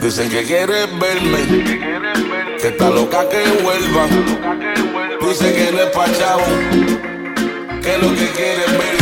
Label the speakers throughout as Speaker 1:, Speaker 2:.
Speaker 1: Dicen que quieres verme, que está loca que vuelva. Dice que no es pachao, que lo que quiere es verga.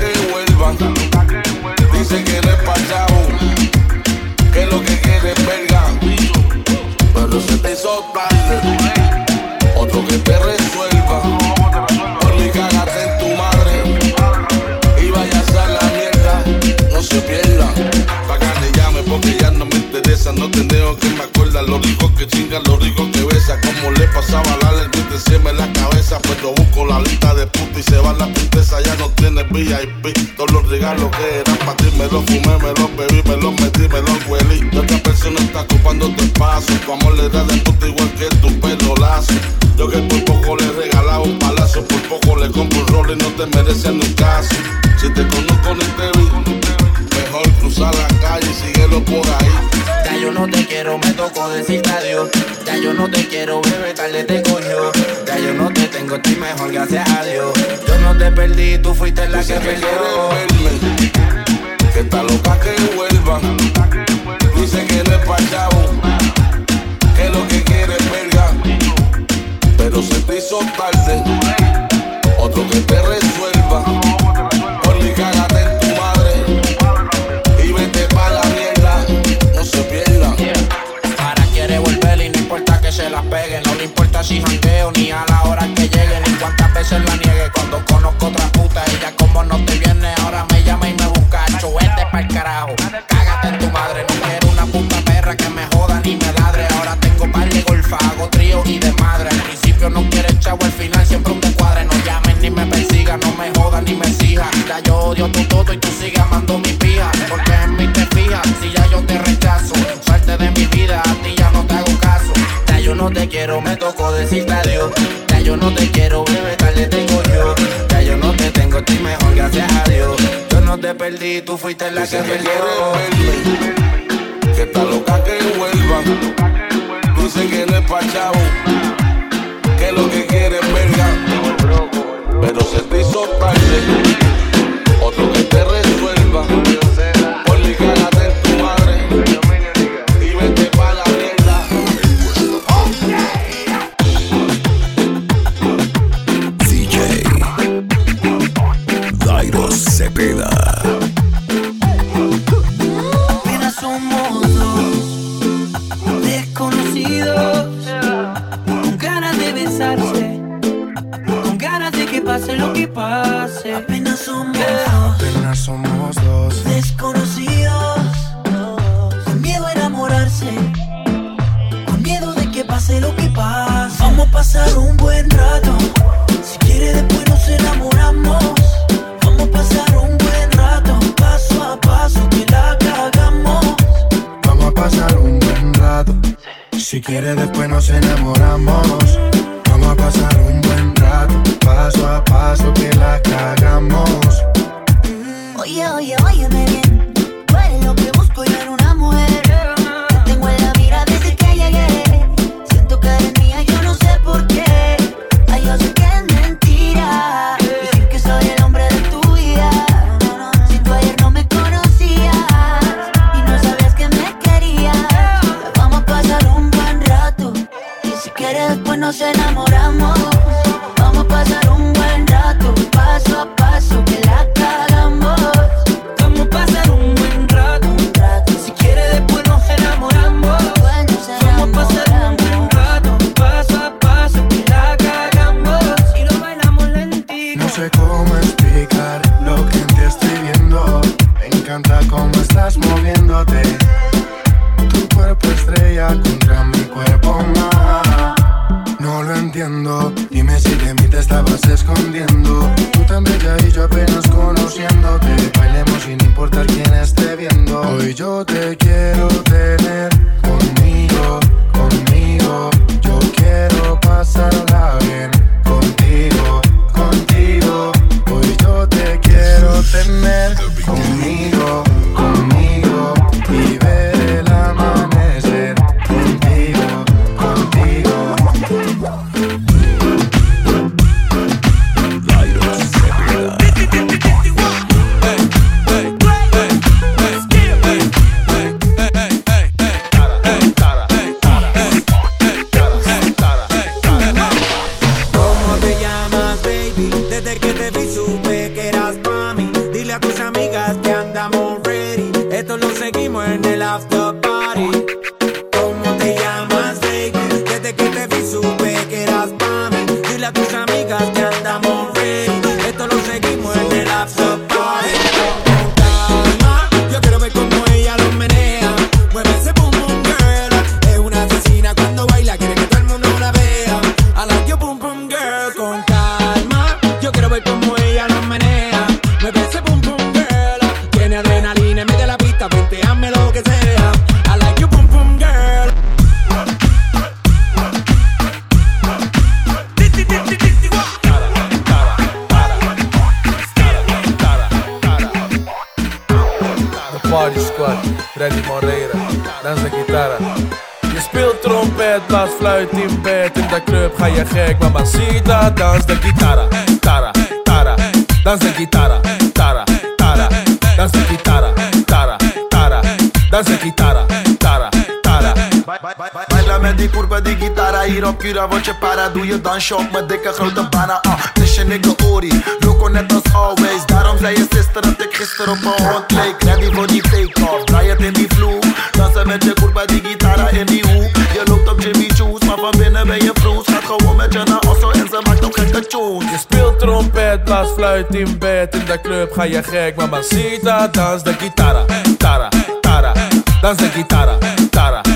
Speaker 1: Que vuelva. Dice que no es pachao, que lo que quiere es verga. Pero se te hizo tarde, otro que te resuelva. VIP, todos los regalos que eran para ti me los fumé, me los bebí, me los metí, me los huelí, y otra persona está ocupando tu espacio, tu amor le da de puta igual que tu pelo lazo, yo que por poco le regalaba un palazo, por poco le compro un rol y no te mereces ni caso,
Speaker 2: decirte adiós. Ya yo no te quiero, bebé, tarde te cogió. Ya yo no te tengo, estoy mejor, gracias a Dios. Yo no te perdí, tú fuiste la que
Speaker 1: que
Speaker 2: perdió.
Speaker 1: verme, que está loca que vuelva. Dice que no es pachao, que lo que quiere es verga. Pero se te hizo tarde, no
Speaker 2: te quiero, bebé, tarde tengo yo. Ya yo no te tengo, estoy mejor, gracias a Dios. Yo no te perdí, tú fuiste la que
Speaker 1: Dice que quiere
Speaker 2: perdió.
Speaker 1: que está loca que vuelva. Dice que no es pachao, que lo que quiere es verga. Pero se te hizo tarde, otro que te
Speaker 3: desconocidos con ganas de besarse, con ganas de que pase lo que pase. Apenas somos dos
Speaker 4: Apenas somos dos.
Speaker 3: desconocidos con miedo a enamorarse, con miedo de que pase lo que pase. Vamos a pasar un buen rato. Si quiere después nos enamoramos. Pasar un buen rato.
Speaker 4: Si quiere después nos enamoramos. Hoy yo te quiero tener
Speaker 5: A tus amigas que. Esto lo seguimos en el after. Con calma, yo quiero ver cómo ella lo menea. Mueve ese boom boom girl. Es una asesina cuando baila, quiere que todo el mundo la vea. I like your boom boom girl. Con calma, yo quiero ver cómo ella lo menea.
Speaker 6: Party Squad, Freddy Moreira, dans de gitara. Je speelt trompet, blaast fluit in bed. In de club ga je gek, mamacita, dans de gitara. Tara, tara, dans de gitara. Tara, tara, dans de gitara. Tara, tara, dans de gitara. Tara, tara.
Speaker 7: Baila met die kurba die gitara hier op Cura Word je para, doe je dansje op mijn dikke grote bana is je nigga Ori, loco net als always. Daarom zei je sister dat ik gisteren op een hond leek Ready voor die take-off, draai het in die vloer. Dansen met je kurba die gitara in die hoek. Je loopt op Jimmy Choo's, maar van binnen ben je vroes. Gaat gewoon met je naar Osso en ze maakt ook gekke tunes.
Speaker 6: Je speelt trompet, blaast fluit in bed. In de club ga je gek, mamacita, dans de gitara. Tara, tara, dans de gitara. Tara, tara,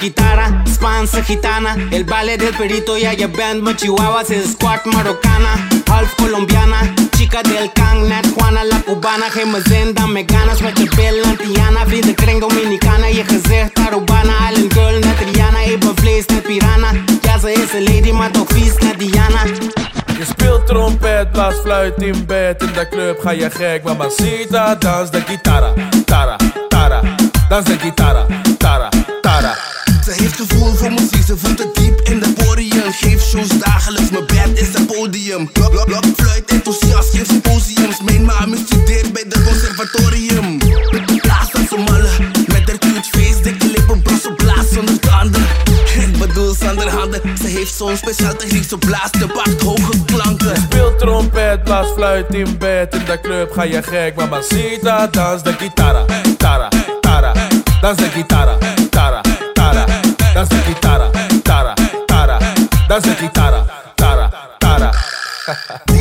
Speaker 6: Gitara,
Speaker 5: spansa gitana El baile del perito y ella band met chihuahuas Es squad marocana, half colombiana Chica del can, net Juana la cubana Gemen zin, dan me ganas bil Antiana Vrienden kring dominicana Je gezicht Arubana Island girl, Even vlees, net piranha Ja ze is een lady, net Diana
Speaker 6: Je speelt trompet, blaast fluit in bed. In de club ga je gek, mamacita, dans de gitara. Tara, tara, dans de gitara.
Speaker 8: Ze heeft gevoel voor muziek, ze voelt het diep in de podium. Geef shows dagelijks, mijn bed is een podium. Blok, blok, fluit, enthousiast, geef symposiums. Mijn mama studeert bij de conservatorium. Blaas als een malle, met haar cute face, dikke lippen, brosse blaas zonder tanden. Ik bedoel zonder handen, ze heeft zo'n speciaal techniek, ze blaast, ze pakt hoge klanken.
Speaker 6: Speelt trompet, blaast fluit in bed. In de club ga je gek, mamacita, dans de gitara. Tara, tara, dans de gitara. Tara, de gitara. Tara, tara, dans de gitara. Tara, tara.